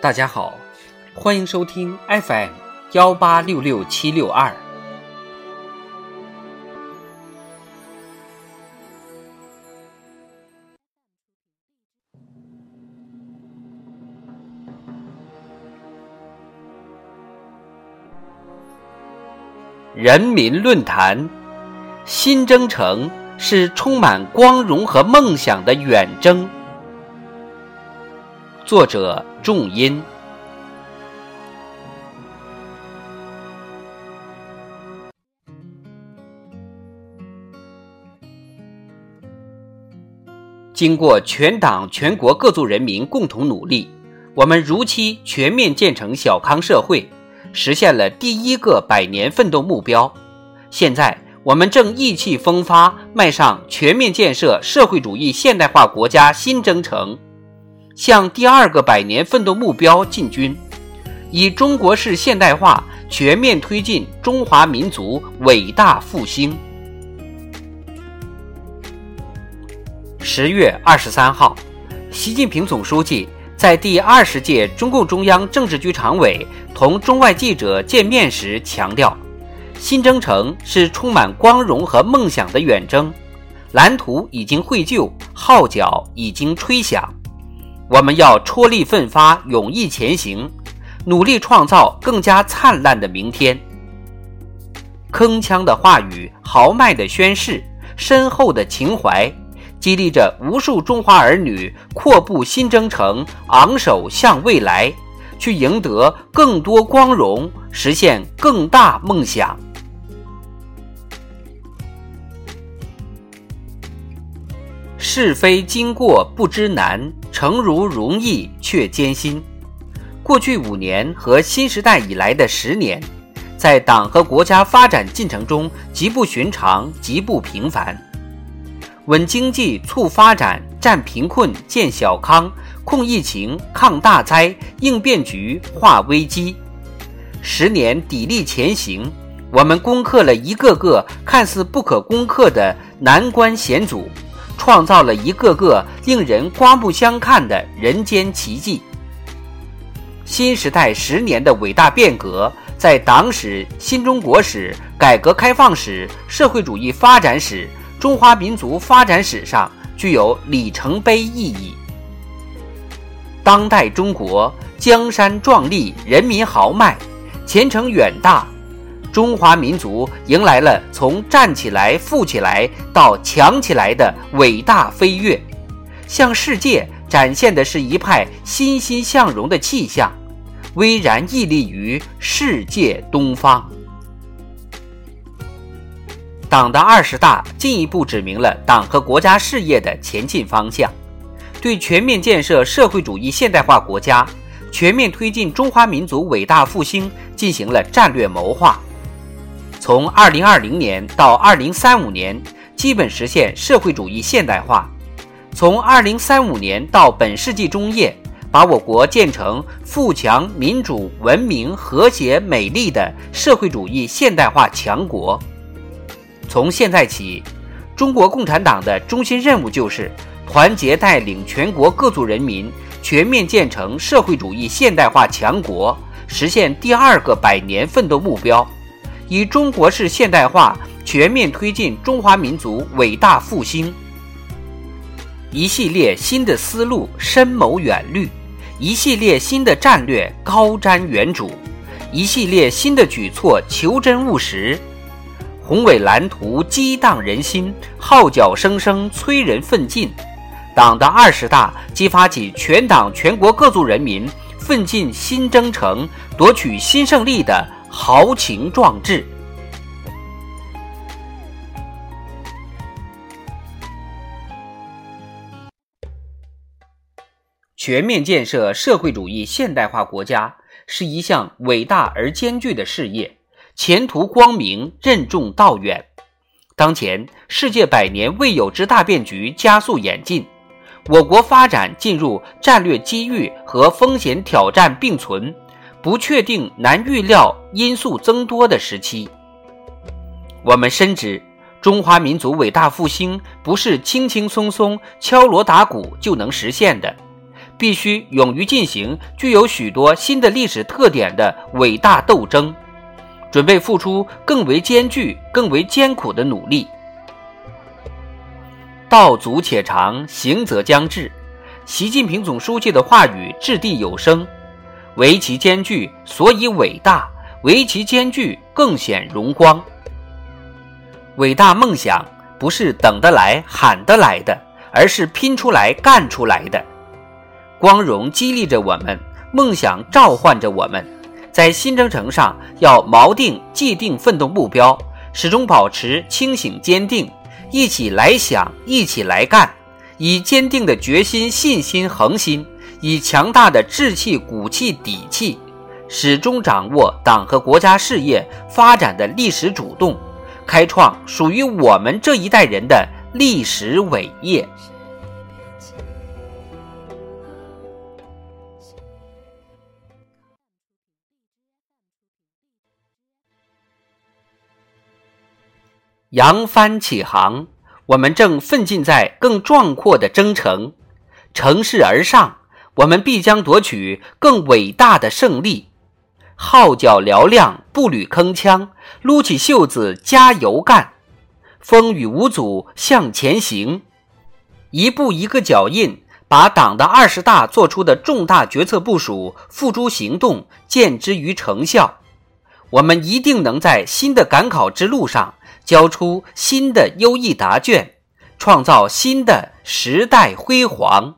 大家好，欢迎收听 FM 幺八六六七六二。人民论坛：新征程是充满光荣和梦想的远征。作者：仲音。经过全党全国各族人民共同努力，我们如期全面建成小康社会，实现了第一个百年奋斗目标。现在，我们正意气风发，迈上全面建设社会主义现代化国家新征程。向第二个百年奋斗目标进军，以中国式现代化全面推进中华民族伟大复兴。十月二十三号，习近平总书记在第二十届中共中央政治局常委同中外记者见面时强调：“新征程是充满光荣和梦想的远征，蓝图已经绘就，号角已经吹响。”我们要踔厉奋发，勇毅前行，努力创造更加灿烂的明天。铿锵的话语，豪迈的宣誓，深厚的情怀，激励着无数中华儿女阔步新征程，昂首向未来，去赢得更多光荣，实现更大梦想。是非经过不知难，诚如容易却艰辛。过去五年和新时代以来的十年，在党和国家发展进程中极不寻常、极不平凡。稳经济、促发展、战贫困、建小康、控疫情、抗大灾、应变局、化危机。十年砥砺前行，我们攻克了一个个看似不可攻克的难关险阻。创造了一个个令人刮目相看的人间奇迹。新时代十年的伟大变革，在党史、新中国史、改革开放史、社会主义发展史、中华民族发展史上具有里程碑意义。当代中国江山壮丽，人民豪迈，前程远大。中华民族迎来了从站起来、富起来到强起来的伟大飞跃，向世界展现的是一派欣欣向荣的气象，巍然屹立于世界东方。党的二十大进一步指明了党和国家事业的前进方向，对全面建设社会主义现代化国家、全面推进中华民族伟大复兴进行了战略谋划。从二零二零年到二零三五年，基本实现社会主义现代化；从二零三五年到本世纪中叶，把我国建成富强、民主、文明、和谐、美丽的社会主义现代化强国。从现在起，中国共产党的中心任务就是团结带领全国各族人民，全面建成社会主义现代化强国，实现第二个百年奋斗目标。以中国式现代化全面推进中华民族伟大复兴，一系列新的思路深谋远虑，一系列新的战略高瞻远瞩，一系列新的举措求真务实，宏伟蓝图激荡人心，号角声声催人奋进。党的二十大激发起全党全国各族人民奋进新征程、夺取新胜利的。豪情壮志，全面建设社会主义现代化国家是一项伟大而艰巨的事业，前途光明，任重道远。当前世界百年未有之大变局加速演进，我国发展进入战略机遇和风险挑战并存。不确定、难预料因素增多的时期，我们深知中华民族伟大复兴不是轻轻松松敲锣打鼓就能实现的，必须勇于进行具有许多新的历史特点的伟大斗争，准备付出更为艰巨、更为艰苦的努力。道阻且长，行则将至。习近平总书记的话语掷地有声：唯其艰巨，所以伟大；唯其艰巨，更显荣光。伟大梦想不是等得来、喊得来的，而是拼出来、干出来的。光荣激励着我们，梦想召唤着我们，在新征程上要锚定既定奋斗目标，始终保持清醒坚定，一起来想，一起来干。以坚定的决心、信心、恒心，以强大的志气、骨气、底气，始终掌握党和国家事业发展的历史主动，开创属于我们这一代人的历史伟业。扬帆起航。我们正奋进在更壮阔的征程，乘势而上，我们必将夺取更伟大的胜利。号角嘹亮，步履铿锵，撸起袖子加油干，风雨无阻向前行，一步一个脚印，把党的二十大做出的重大决策部署付诸行动，见之于成效。我们一定能在新的赶考之路上。交出新的优异答卷，创造新的时代辉煌。